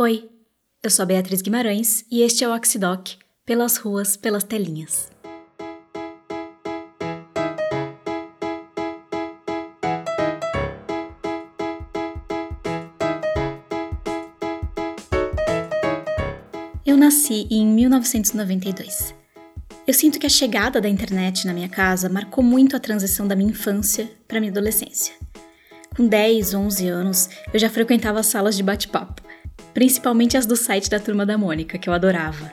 Oi, eu sou Beatriz Guimarães e este é o Oxidoc, pelas ruas, pelas telinhas. Eu nasci em 1992. Eu sinto que a chegada da internet na minha casa marcou muito a transição da minha infância para minha adolescência. Com 10, 11 anos, eu já frequentava salas de bate-papo, principalmente as do site da Turma da Mônica, que eu adorava.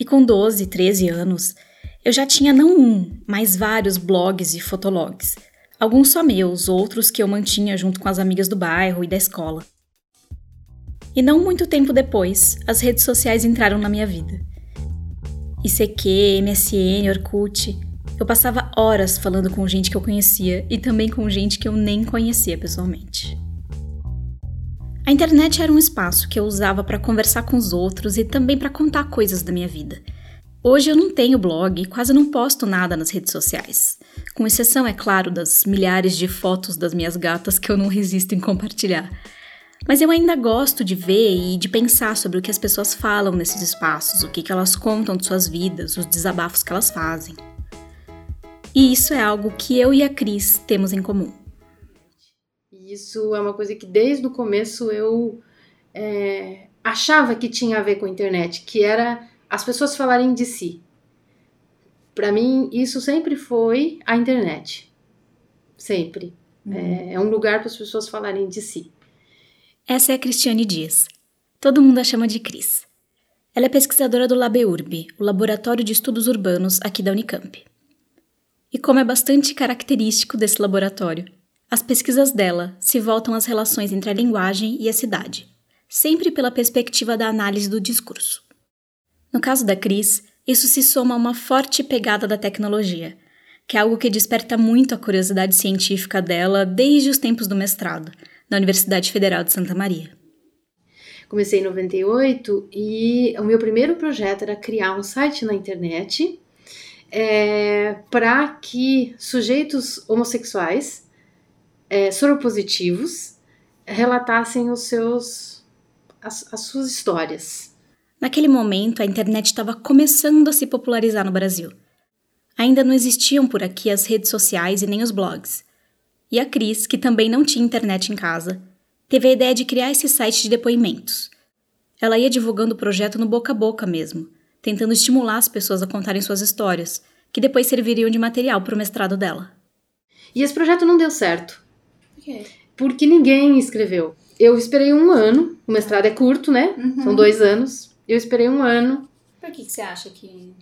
E com 12, 13 anos, eu já tinha não um, mas vários blogs e fotologs. Alguns só meus, outros que eu mantinha junto com as amigas do bairro e da escola. E não muito tempo depois, as redes sociais entraram na minha vida. ICQ, MSN, Orkut. Eu passava horas falando com gente que eu conhecia e também com gente que eu nem conhecia pessoalmente. A internet era um espaço que eu usava para conversar com os outros e também para contar coisas da minha vida. Hoje eu não tenho blog e quase não posto nada nas redes sociais, com exceção, é claro, das milhares de fotos das minhas gatas que eu não resisto em compartilhar. Mas eu ainda gosto de ver e de pensar sobre o que as pessoas falam nesses espaços, o que, que elas contam de suas vidas, os desabafos que elas fazem. E isso é algo que eu e a Cris temos em comum. Isso é uma coisa que desde o começo eu é, achava que tinha a ver com a internet, que era as pessoas falarem de si. Para mim, isso sempre foi a internet. Sempre. Uhum. É, é um lugar para as pessoas falarem de si. Essa é a Cristiane Dias. Todo mundo a chama de Cris. Ela é pesquisadora do LabEurb, o Laboratório de Estudos Urbanos aqui da Unicamp. E como é bastante característico desse laboratório, as pesquisas dela se voltam às relações entre a linguagem e a cidade, sempre pela perspectiva da análise do discurso. No caso da Cris, isso se soma a uma forte pegada da tecnologia, que é algo que desperta muito a curiosidade científica dela desde os tempos do mestrado, na Universidade Federal de Santa Maria. Comecei em 98 e o meu primeiro projeto era criar um site na internet é, para que sujeitos homossexuais é, soropositivos relatassem os seus as, as suas histórias. Naquele momento, a internet estava começando a se popularizar no Brasil. Ainda não existiam por aqui as redes sociais e nem os blogs. E a Cris, que também não tinha internet em casa, teve a ideia de criar esse site de depoimentos. Ela ia divulgando o projeto no boca a boca mesmo, tentando estimular as pessoas a contarem suas histórias, que depois serviriam de material para o mestrado dela. E esse projeto não deu certo. Quê? Porque ninguém escreveu. Eu esperei um ano, o mestrado é curto, né? Uhum. São dois anos. Eu esperei um ano. Por que, que você acha que.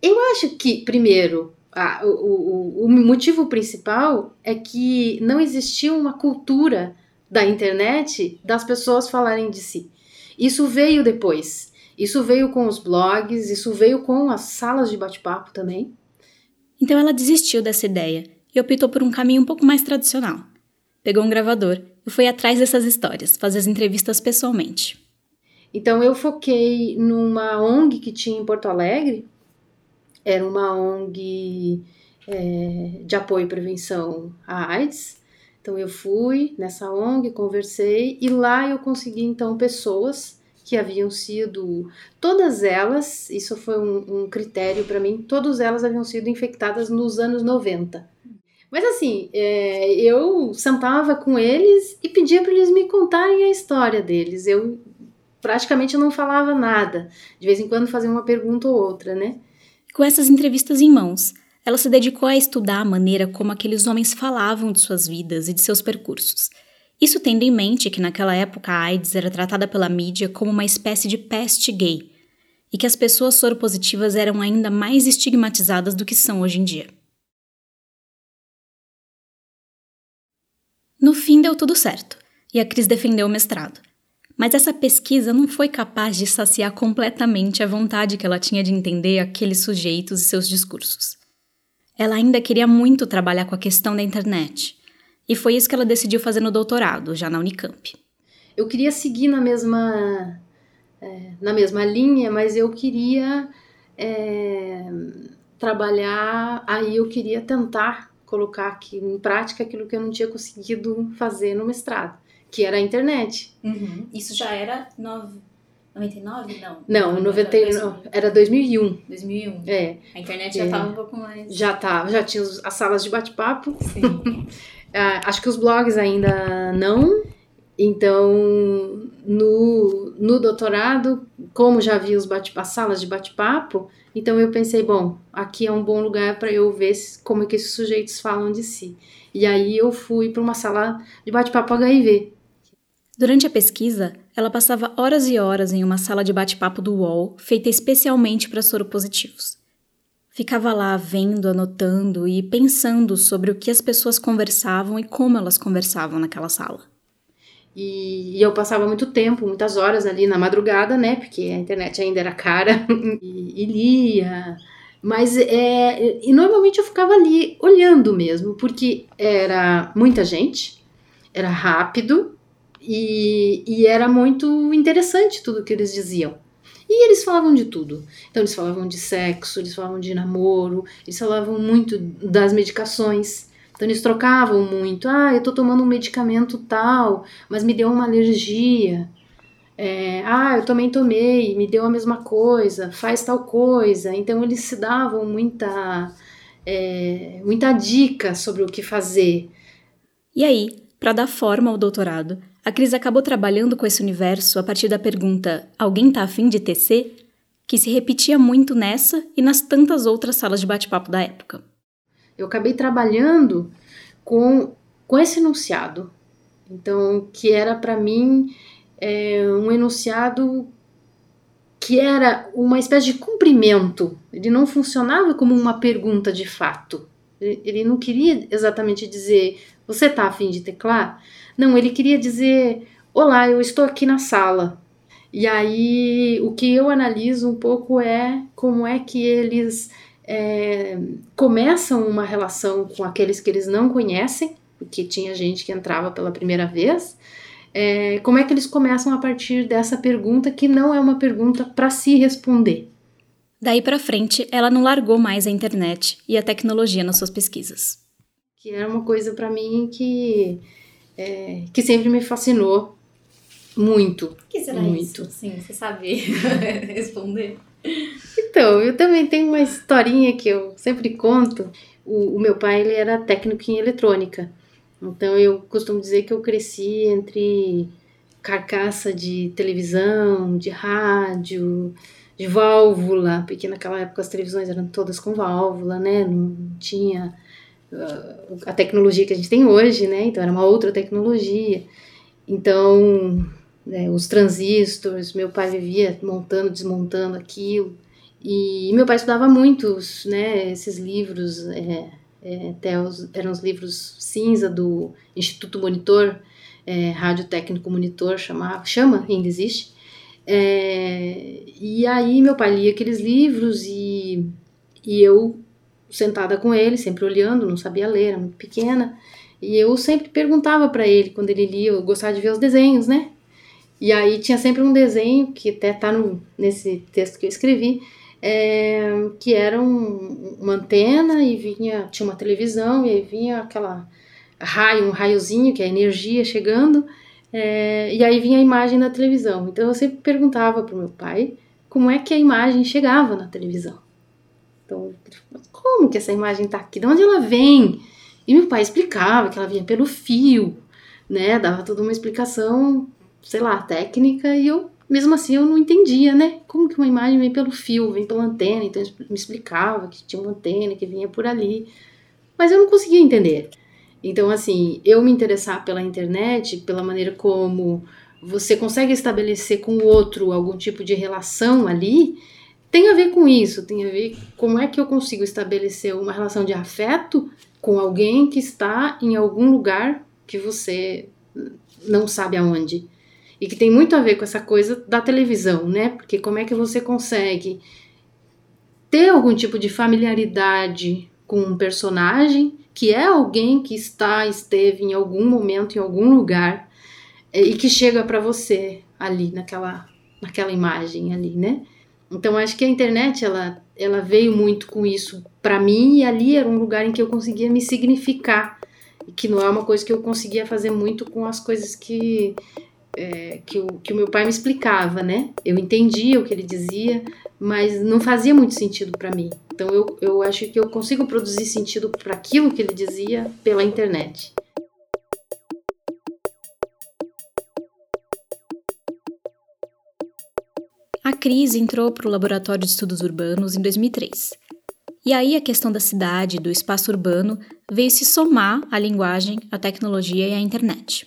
Eu acho que, primeiro, a, o, o, o motivo principal é que não existia uma cultura da internet das pessoas falarem de si. Isso veio depois. Isso veio com os blogs, isso veio com as salas de bate-papo também. Então ela desistiu dessa ideia e optou por um caminho um pouco mais tradicional. Pegou um gravador e foi atrás dessas histórias, fazer as entrevistas pessoalmente. Então eu foquei numa ONG que tinha em Porto Alegre, era uma ONG é, de apoio e prevenção à AIDS. Então eu fui nessa ONG, conversei e lá eu consegui então pessoas que haviam sido, todas elas, isso foi um, um critério para mim, todas elas haviam sido infectadas nos anos 90. Mas assim, é, eu sentava com eles e pedia para eles me contarem a história deles. Eu praticamente não falava nada. De vez em quando fazia uma pergunta ou outra, né? Com essas entrevistas em mãos, ela se dedicou a estudar a maneira como aqueles homens falavam de suas vidas e de seus percursos. Isso tendo em mente que naquela época a AIDS era tratada pela mídia como uma espécie de peste gay, e que as pessoas soropositivas eram ainda mais estigmatizadas do que são hoje em dia. No fim deu tudo certo, e a Cris defendeu o mestrado. Mas essa pesquisa não foi capaz de saciar completamente a vontade que ela tinha de entender aqueles sujeitos e seus discursos. Ela ainda queria muito trabalhar com a questão da internet, e foi isso que ela decidiu fazer no doutorado, já na Unicamp. Eu queria seguir na mesma, é, na mesma linha, mas eu queria é, trabalhar, aí eu queria tentar colocar aqui em prática aquilo que eu não tinha conseguido fazer no mestrado que era a internet. Uhum. Isso já era 99? Não. Não, 99, era 2001. 2001. É. A internet já estava é. um pouco mais. Já estava, já tinha as salas de bate-papo. Sim. Ah, acho que os blogs ainda não. Então, no, no doutorado, como já vi os bate as salas de bate-papo, então eu pensei, bom, aqui é um bom lugar para eu ver como é que esses sujeitos falam de si. E aí eu fui para uma sala de bate-papo HIV. Durante a pesquisa, ela passava horas e horas em uma sala de bate-papo do UOL, feita especialmente para soropositivos. Ficava lá vendo, anotando e pensando sobre o que as pessoas conversavam e como elas conversavam naquela sala. E, e, eu passava muito tempo, muitas horas ali na madrugada, né? Porque a internet ainda era cara, e, e lia. Mas é, e normalmente eu ficava ali olhando mesmo, porque era muita gente, era rápido e, e era muito interessante tudo que eles diziam. E eles falavam de tudo. Então, eles falavam de sexo, eles falavam de namoro, eles falavam muito das medicações. Então eles trocavam muito. Ah, eu tô tomando um medicamento tal, mas me deu uma alergia. É, ah, eu também tomei, me deu a mesma coisa, faz tal coisa. Então eles se davam muita, é, muita dica sobre o que fazer. E aí, para dar forma ao doutorado, a Cris acabou trabalhando com esse universo a partir da pergunta: alguém tá afim de tecer? Que se repetia muito nessa e nas tantas outras salas de bate-papo da época. Eu acabei trabalhando com, com esse enunciado. Então, que era para mim é, um enunciado que era uma espécie de cumprimento. Ele não funcionava como uma pergunta de fato. Ele, ele não queria exatamente dizer, você está afim de teclar? Não, ele queria dizer, olá, eu estou aqui na sala. E aí, o que eu analiso um pouco é como é que eles é, começam uma relação com aqueles que eles não conhecem, porque tinha gente que entrava pela primeira vez. É, como é que eles começam a partir dessa pergunta que não é uma pergunta para se responder? Daí para frente, ela não largou mais a internet e a tecnologia nas suas pesquisas. Que era uma coisa para mim que é, que sempre me fascinou muito. O que será muito. isso? Sim, você sabe responder? Então, eu também tenho uma historinha que eu sempre conto. O, o, meu pai ele era técnico em eletrônica. Então eu costumo dizer que eu cresci entre carcaça de televisão, de rádio, de válvula, porque naquela época as televisões eram todas com válvula, né? Não tinha uh, a tecnologia que a gente tem hoje, né? Então era uma outra tecnologia. Então né, os transistores, meu pai vivia montando, desmontando aquilo. E meu pai estudava muitos, né, esses livros, é, é, até os, eram os livros cinza do Instituto Monitor, é, Rádio Técnico Monitor, chamava, chama, ainda existe. É, e aí meu pai lia aqueles livros e, e eu sentada com ele, sempre olhando, não sabia ler, era muito pequena. E eu sempre perguntava para ele quando ele lia, eu gostava de ver os desenhos, né? E aí tinha sempre um desenho, que até tá no, nesse texto que eu escrevi, é, que era um, uma antena e vinha, tinha uma televisão e aí vinha aquela raio, um raiozinho, que é energia chegando, é, e aí vinha a imagem da televisão. Então eu sempre perguntava pro meu pai como é que a imagem chegava na televisão. Então, como que essa imagem tá aqui? De onde ela vem? E meu pai explicava que ela vinha pelo fio, né? Dava toda uma explicação sei lá, técnica e eu, mesmo assim, eu não entendia, né? Como que uma imagem vem pelo fio, vem pela antena, então me explicava que tinha uma antena que vinha por ali, mas eu não conseguia entender. Então, assim, eu me interessar pela internet, pela maneira como você consegue estabelecer com o outro algum tipo de relação ali, tem a ver com isso, tem a ver como é que eu consigo estabelecer uma relação de afeto com alguém que está em algum lugar que você não sabe aonde e que tem muito a ver com essa coisa da televisão, né? Porque como é que você consegue ter algum tipo de familiaridade com um personagem que é alguém que está, esteve em algum momento, em algum lugar é, e que chega para você ali naquela, naquela imagem ali, né? Então acho que a internet ela, ela veio muito com isso para mim e ali era um lugar em que eu conseguia me significar que não é uma coisa que eu conseguia fazer muito com as coisas que é, que, o, que o meu pai me explicava, né? Eu entendia o que ele dizia, mas não fazia muito sentido para mim. Então eu, eu acho que eu consigo produzir sentido para aquilo que ele dizia pela internet. A Cris entrou para o Laboratório de Estudos Urbanos em 2003. E aí a questão da cidade, do espaço urbano, veio se somar à linguagem, à tecnologia e à internet.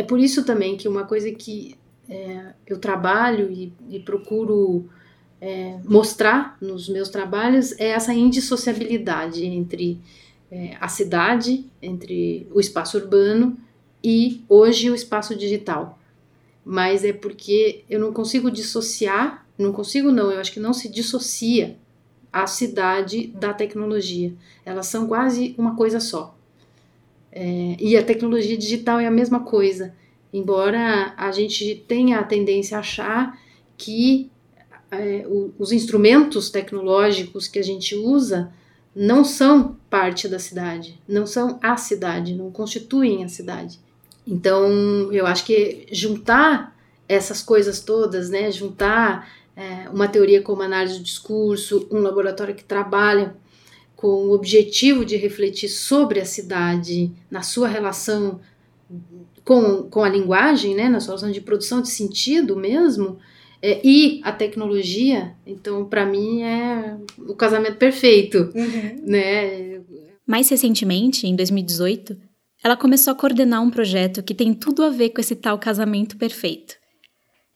É por isso também que uma coisa que é, eu trabalho e, e procuro é, mostrar nos meus trabalhos é essa indissociabilidade entre é, a cidade, entre o espaço urbano e hoje o espaço digital. Mas é porque eu não consigo dissociar, não consigo não, eu acho que não se dissocia a cidade da tecnologia. Elas são quase uma coisa só. É, e a tecnologia digital é a mesma coisa, embora a gente tenha a tendência a achar que é, o, os instrumentos tecnológicos que a gente usa não são parte da cidade, não são a cidade, não constituem a cidade. Então, eu acho que juntar essas coisas todas, né, juntar é, uma teoria como análise do discurso, um laboratório que trabalha com o objetivo de refletir sobre a cidade na sua relação com, com a linguagem, né, na sua relação de produção de sentido mesmo, é, e a tecnologia, então para mim é o casamento perfeito, uhum. né? Mais recentemente, em 2018, ela começou a coordenar um projeto que tem tudo a ver com esse tal casamento perfeito.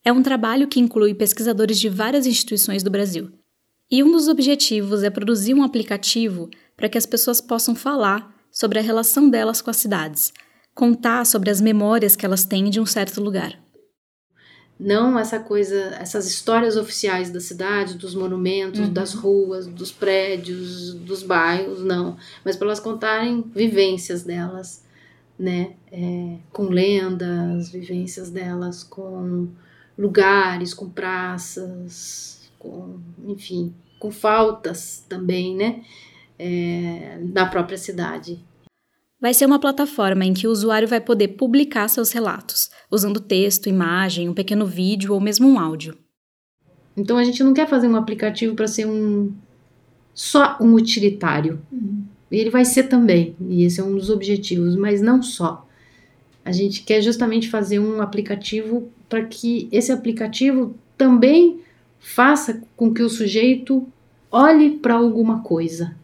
É um trabalho que inclui pesquisadores de várias instituições do Brasil, e um dos objetivos é produzir um aplicativo para que as pessoas possam falar sobre a relação delas com as cidades, contar sobre as memórias que elas têm de um certo lugar. Não essa coisa, essas histórias oficiais da cidade, dos monumentos, uhum. das ruas, dos prédios, dos bairros, não. Mas para elas contarem vivências delas, né? É, com lendas, vivências delas com lugares, com praças, com, enfim, com faltas também, né, é, da própria cidade. Vai ser uma plataforma em que o usuário vai poder publicar seus relatos, usando texto, imagem, um pequeno vídeo ou mesmo um áudio. Então a gente não quer fazer um aplicativo para ser um só um utilitário. Uhum. Ele vai ser também, e esse é um dos objetivos, mas não só. A gente quer justamente fazer um aplicativo para que esse aplicativo também faça com que o sujeito olhe para alguma coisa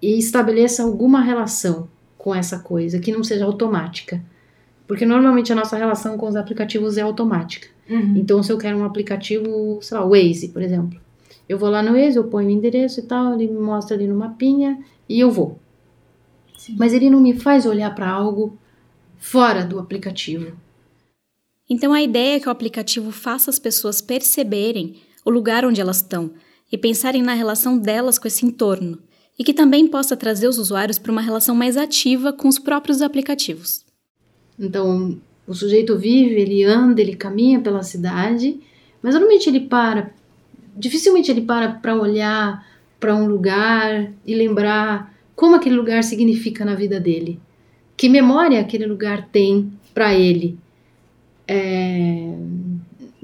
e estabeleça alguma relação com essa coisa, que não seja automática. Porque normalmente a nossa relação com os aplicativos é automática. Uhum. Então, se eu quero um aplicativo, sei lá, Waze, por exemplo, eu vou lá no Waze, eu ponho o endereço e tal, ele me mostra ali no mapinha e eu vou. Sim. Mas ele não me faz olhar para algo fora do aplicativo. Então a ideia é que o aplicativo faça as pessoas perceberem o lugar onde elas estão e pensarem na relação delas com esse entorno, e que também possa trazer os usuários para uma relação mais ativa com os próprios aplicativos. Então, o sujeito vive, ele anda, ele caminha pela cidade, mas normalmente ele para, dificilmente ele para para olhar para um lugar e lembrar como aquele lugar significa na vida dele. Que memória aquele lugar tem para ele. É,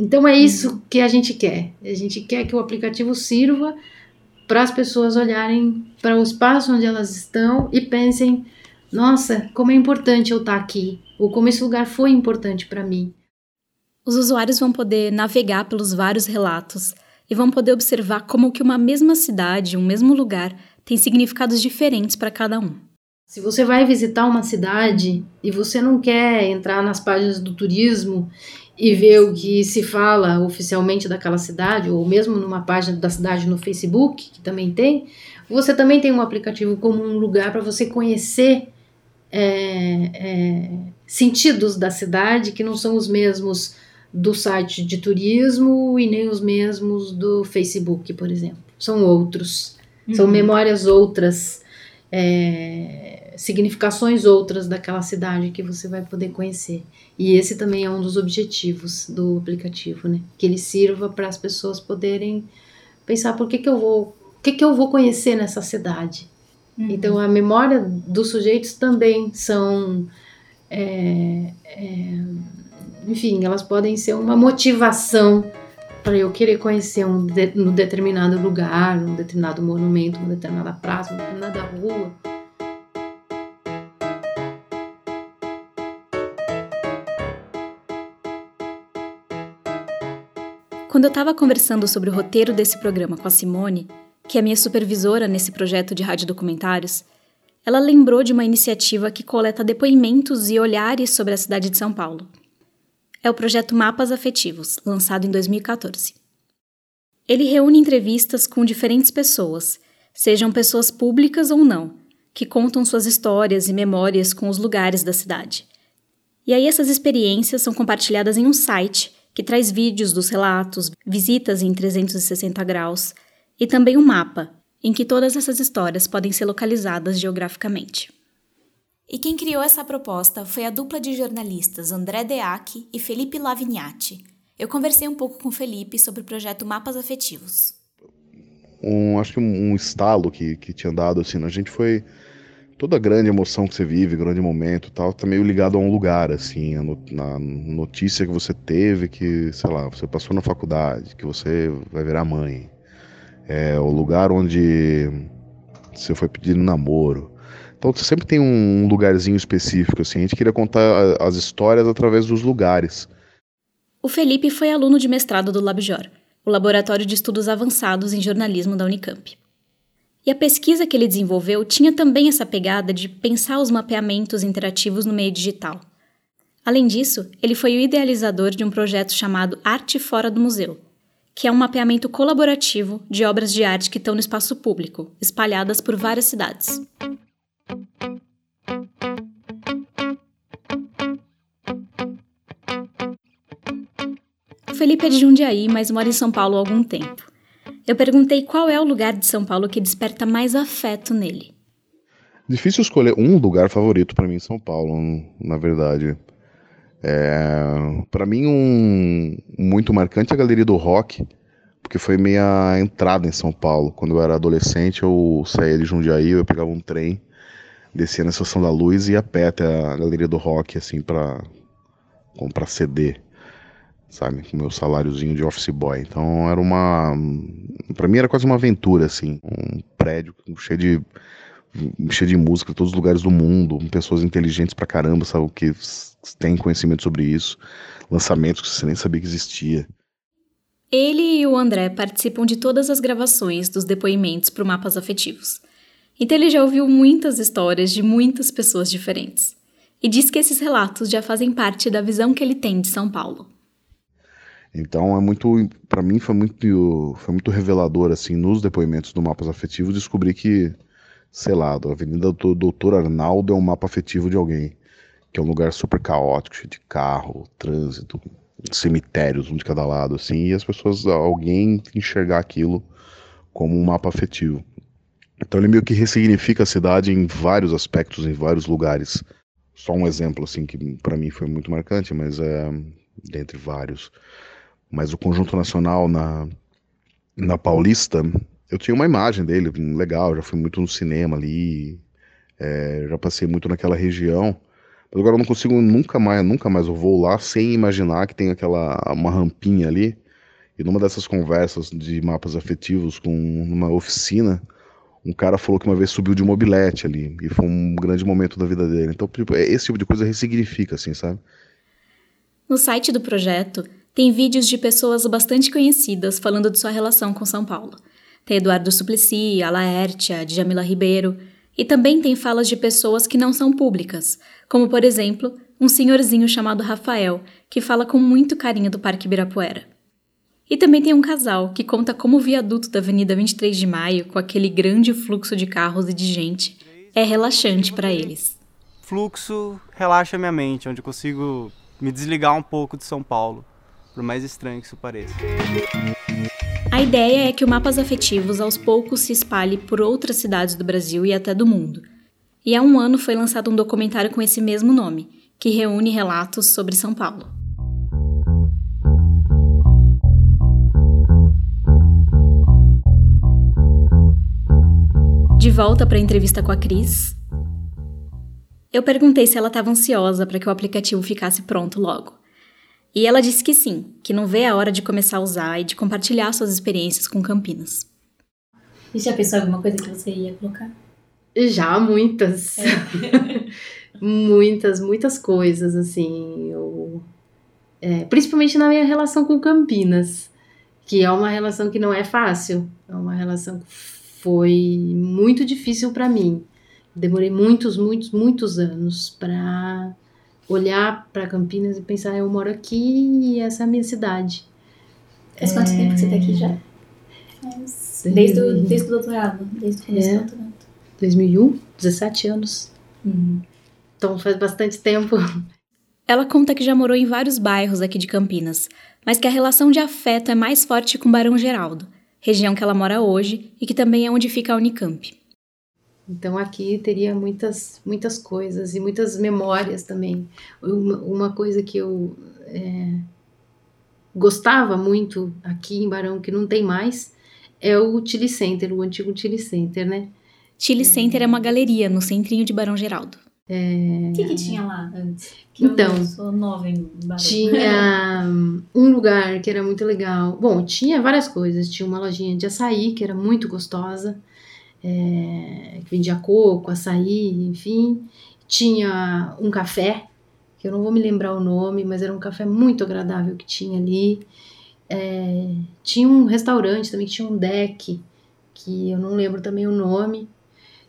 então é isso que a gente quer. A gente quer que o aplicativo sirva para as pessoas olharem para o espaço onde elas estão e pensem: nossa, como é importante eu estar aqui, ou como esse lugar foi importante para mim. Os usuários vão poder navegar pelos vários relatos e vão poder observar como que uma mesma cidade, um mesmo lugar, tem significados diferentes para cada um. Se você vai visitar uma cidade e você não quer entrar nas páginas do turismo e ver o que se fala oficialmente daquela cidade, ou mesmo numa página da cidade no Facebook, que também tem, você também tem um aplicativo como um lugar para você conhecer é, é, sentidos da cidade que não são os mesmos do site de turismo e nem os mesmos do Facebook, por exemplo. São outros, uhum. são memórias outras. É, significações outras daquela cidade que você vai poder conhecer. E esse também é um dos objetivos do aplicativo, né? Que ele sirva para as pessoas poderem pensar por que, que eu vou, o que, que eu vou conhecer nessa cidade. Uhum. Então, a memória dos sujeitos também são. É, é, enfim, elas podem ser uma motivação para eu querer conhecer um, de, um determinado lugar, um determinado monumento, uma determinada praça, uma determinada rua. Quando eu estava conversando sobre o roteiro desse programa com a Simone, que é minha supervisora nesse projeto de rádio documentários, ela lembrou de uma iniciativa que coleta depoimentos e olhares sobre a cidade de São Paulo. É o projeto Mapas Afetivos, lançado em 2014. Ele reúne entrevistas com diferentes pessoas, sejam pessoas públicas ou não, que contam suas histórias e memórias com os lugares da cidade. E aí essas experiências são compartilhadas em um site que traz vídeos dos relatos, visitas em 360 graus e também um mapa, em que todas essas histórias podem ser localizadas geograficamente. E quem criou essa proposta foi a dupla de jornalistas André Deac e Felipe Lavignati. Eu conversei um pouco com o Felipe sobre o projeto Mapas Afetivos. Um, acho que um, um estalo que, que tinha dado assim, a gente foi toda grande emoção que você vive, grande momento tal, tá meio ligado a um lugar, assim, na notícia que você teve, que, sei lá, você passou na faculdade, que você vai virar mãe. É o lugar onde você foi pedir namoro. Então você sempre tem um lugarzinho específico, assim. A gente queria contar as histórias através dos lugares. O Felipe foi aluno de mestrado do LabJOR, o Laboratório de Estudos Avançados em Jornalismo da Unicamp. E a pesquisa que ele desenvolveu tinha também essa pegada de pensar os mapeamentos interativos no meio digital. Além disso, ele foi o idealizador de um projeto chamado Arte Fora do Museu, que é um mapeamento colaborativo de obras de arte que estão no espaço público, espalhadas por várias cidades. O Felipe é de Jundiaí, mas mora em São Paulo há algum tempo. Eu perguntei qual é o lugar de São Paulo que desperta mais afeto nele. Difícil escolher um lugar favorito para mim em São Paulo, na verdade. É, para mim, um muito marcante é a Galeria do Rock, porque foi minha entrada em São Paulo. Quando eu era adolescente, eu saía de Jundiaí, eu pegava um trem, descia na Estação da Luz e ia a pé até a Galeria do Rock, assim, para comprar CD sabe? Com meu saláriozinho de office boy. Então era uma. para mim era quase uma aventura, assim. Um prédio cheio de. cheio de música, todos os lugares do mundo, pessoas inteligentes pra caramba, sabe? Que tem conhecimento sobre isso. Lançamentos que você nem sabia que existia. Ele e o André participam de todas as gravações dos depoimentos para Mapas Afetivos. Então ele já ouviu muitas histórias de muitas pessoas diferentes. E diz que esses relatos já fazem parte da visão que ele tem de São Paulo. Então é muito, para mim foi muito, foi muito revelador assim nos depoimentos do mapas afetivos descobrir que, sei lá, a Avenida do Doutor Arnaldo é um mapa afetivo de alguém, que é um lugar super caótico, cheio de carro, trânsito, cemitérios um de cada lado assim, e as pessoas, alguém enxergar aquilo como um mapa afetivo. Então ele meio que ressignifica a cidade em vários aspectos, em vários lugares. Só um exemplo assim que para mim foi muito marcante, mas é dentre vários mas o Conjunto Nacional na, na Paulista, eu tinha uma imagem dele legal, já fui muito no cinema ali, é, já passei muito naquela região, mas agora eu não consigo nunca mais, nunca mais eu vou lá sem imaginar que tem aquela uma rampinha ali. E numa dessas conversas de mapas afetivos com uma oficina, um cara falou que uma vez subiu de mobilete ali e foi um grande momento da vida dele. Então, tipo, esse tipo de coisa ressignifica, assim, sabe? No site do projeto, tem vídeos de pessoas bastante conhecidas falando de sua relação com São Paulo. Tem Eduardo Suplicy, a Laertia, Djamila Ribeiro, e também tem falas de pessoas que não são públicas, como por exemplo, um senhorzinho chamado Rafael, que fala com muito carinho do Parque Ibirapuera. E também tem um casal que conta como o viaduto da Avenida 23 de Maio, com aquele grande fluxo de carros e de gente, é relaxante para eles. Fluxo relaxa minha mente, onde consigo me desligar um pouco de São Paulo por mais estranho que isso pareça. A ideia é que o Mapas Afetivos aos poucos se espalhe por outras cidades do Brasil e até do mundo. E há um ano foi lançado um documentário com esse mesmo nome, que reúne relatos sobre São Paulo. De volta para a entrevista com a Cris, eu perguntei se ela estava ansiosa para que o aplicativo ficasse pronto logo. E ela disse que sim, que não vê a hora de começar a usar e de compartilhar suas experiências com Campinas. E já pensou em alguma coisa que você ia colocar? Já, muitas. É. muitas, muitas coisas, assim. Eu, é, principalmente na minha relação com Campinas, que é uma relação que não é fácil. É uma relação que foi muito difícil para mim. Demorei muitos, muitos, muitos anos para olhar para Campinas e pensar: eu moro aqui e essa é a minha cidade. Faz quanto tempo que você tá aqui já? Faz... Desde, o, desde o doutorado, desde o começo É. do doutorado. 2001, 17 anos. Uhum. Então faz bastante tempo. Ela conta que já morou em vários bairros aqui de Campinas, mas que a relação de afeto é mais forte com Barão Geraldo, região que ela mora hoje e que também é onde fica a Unicamp. Então aqui teria muitas, muitas coisas e muitas memórias também. Uma, uma coisa que eu é, gostava muito aqui em Barão, que não tem mais, é o Chili Center, o antigo Chili Center, né? Chile Center é uma galeria no centrinho de Barão Geraldo. O que, que tinha lá antes? Que Então, eu sou nova em Barão. Tinha um lugar que era muito legal. Bom, tinha várias coisas. Tinha uma lojinha de açaí que era muito gostosa, é, que vendia coco, açaí, enfim. Tinha um café, que eu não vou me lembrar o nome, mas era um café muito agradável que tinha ali. É, tinha um restaurante também que tinha um deck, que eu não lembro também o nome.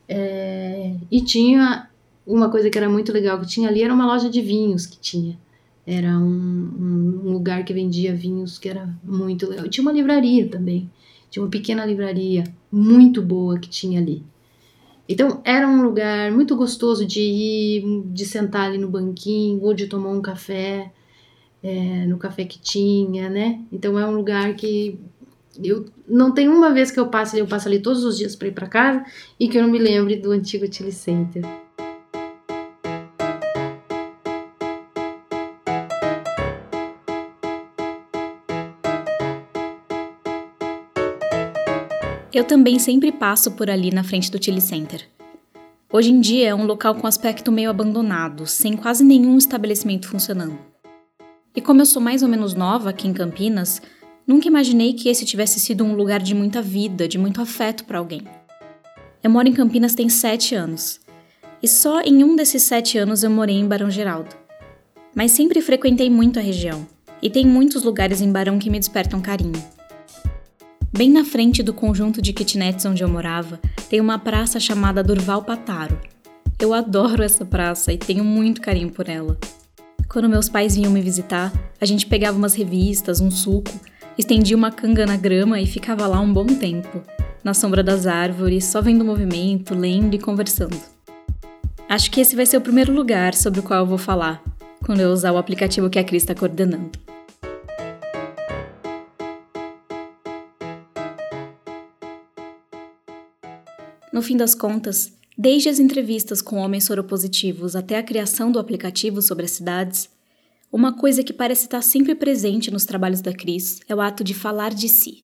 É, e tinha uma coisa que era muito legal que tinha ali, era uma loja de vinhos que tinha. Era um, um- um lugar que vendia vinhos que era muito legal. Tinha uma livraria também. Tinha uma pequena livraria muito boa que tinha ali. Então era um lugar muito gostoso de ir, de sentar ali no banquinho ou de tomar um café é, no café que tinha, né? Então é um lugar que eu não tem uma vez que eu passo ali, eu passo ali todos os dias para ir para casa e que eu não me lembre do antigo Chili Center. Eu também sempre passo por ali na frente do Chile Center. Hoje em dia é um local com aspecto meio abandonado, sem quase nenhum estabelecimento funcionando. E como eu sou mais ou menos nova aqui em Campinas, nunca imaginei que esse tivesse sido um lugar de muita vida, de muito afeto para alguém. Eu moro em Campinas tem sete anos. E só em um desses sete anos eu morei em Barão Geraldo. Mas sempre frequentei muito a região. E tem muitos lugares em Barão que me despertam carinho. Bem na frente do conjunto de kitnets onde eu morava, tem uma praça chamada Durval Pataro. Eu adoro essa praça e tenho muito carinho por ela. Quando meus pais vinham me visitar, a gente pegava umas revistas, um suco, estendia uma canga na grama e ficava lá um bom tempo, na sombra das árvores, só vendo o movimento, lendo e conversando. Acho que esse vai ser o primeiro lugar sobre o qual eu vou falar, quando eu usar o aplicativo que a Cris está coordenando. No fim das contas, desde as entrevistas com homens soropositivos até a criação do aplicativo sobre as cidades, uma coisa que parece estar sempre presente nos trabalhos da Cris é o ato de falar de si.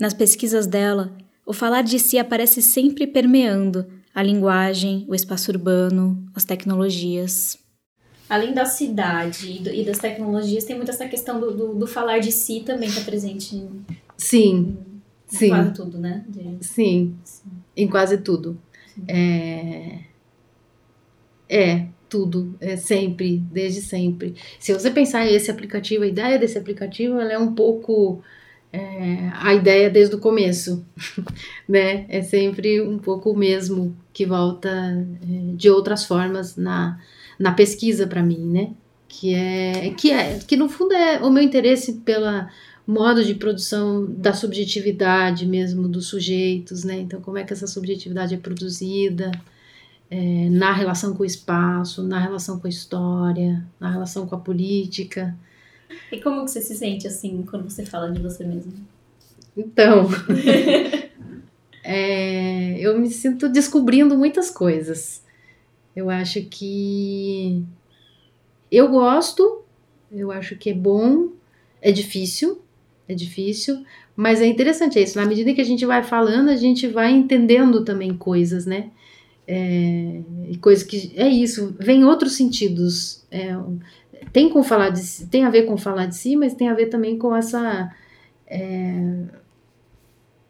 Nas pesquisas dela, o falar de si aparece sempre permeando a linguagem, o espaço urbano, as tecnologias. Além da cidade e, do- e das tecnologias, tem muito essa questão do, do, do falar de si também tá presente em Sim, sim. quase tudo, né? De- Sim, em quase tudo. É, é tudo, é sempre, desde sempre. Se você pensar esse aplicativo, a ideia desse aplicativo, ela é um pouco é, a ideia desde o começo, né? É sempre um pouco o mesmo que volta é, de outras formas na, na pesquisa para mim, né? Que é, que é, que no fundo é o meu interesse pela modo de produção da subjetividade mesmo dos sujeitos, né? Então, como é que essa subjetividade é produzida é, na relação com o espaço, na relação com a história, na relação com a política. E como que você se sente assim quando você fala de você mesmo? Então, é, eu me sinto descobrindo muitas coisas. Eu acho que eu gosto, eu acho que é bom, é difícil, é difícil, mas é interessante isso. Na medida que a gente vai falando, a gente vai entendendo também coisas, né? É, coisas que é isso, vem outros sentidos. É, tem com falar de tem a ver com falar de si, mas tem a ver também com essa é,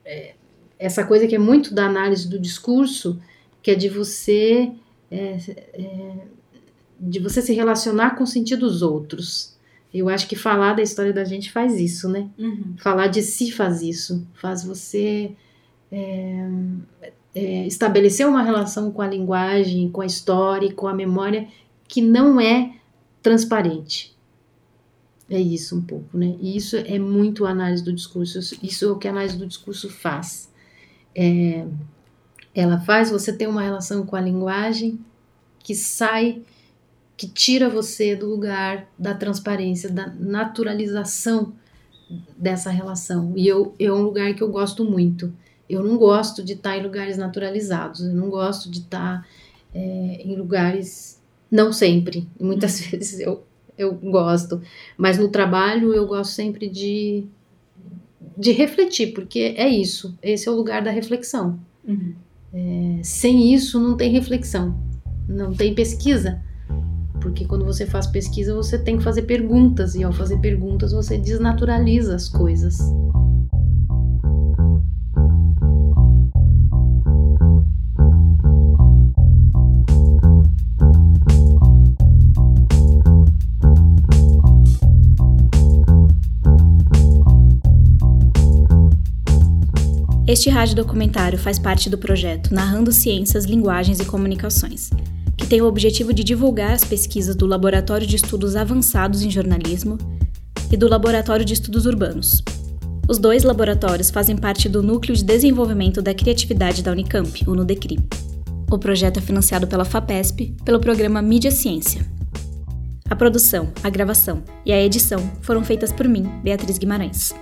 é, essa coisa que é muito da análise do discurso, que é de você é, é, de você se relacionar com o sentido dos outros. Eu acho que falar da história da gente faz isso, né? Uhum. Falar de si faz isso, faz você é, é, estabelecer uma relação com a linguagem, com a história, com a memória que não é transparente. É isso um pouco, né? E isso é muito análise do discurso. Isso é o que a análise do discurso faz. É, ela faz você ter uma relação com a linguagem que sai que tira você do lugar da transparência, da naturalização dessa relação. E eu, é um lugar que eu gosto muito. Eu não gosto de estar em lugares naturalizados, eu não gosto de estar é, em lugares. Não sempre, muitas vezes eu, eu gosto, mas no trabalho eu gosto sempre de, de refletir, porque é isso, esse é o lugar da reflexão. Uhum. É, sem isso não tem reflexão, não tem pesquisa, porque quando você faz pesquisa você tem que fazer perguntas e ao fazer perguntas você desnaturaliza as coisas. Este rádio documentário faz parte do projeto Narrando Ciências, Linguagens e Comunicações que tem o objetivo de divulgar as pesquisas do Laboratório de Estudos Avançados em Jornalismo e do Laboratório de Estudos Urbanos. Os dois laboratórios fazem parte do Núcleo de Desenvolvimento da Criatividade da Unicamp, o NUDECRI. O projeto é financiado pela FAPESP pelo programa Mídia Ciência. A produção, a gravação e a edição foram feitas por mim, Beatriz Guimarães.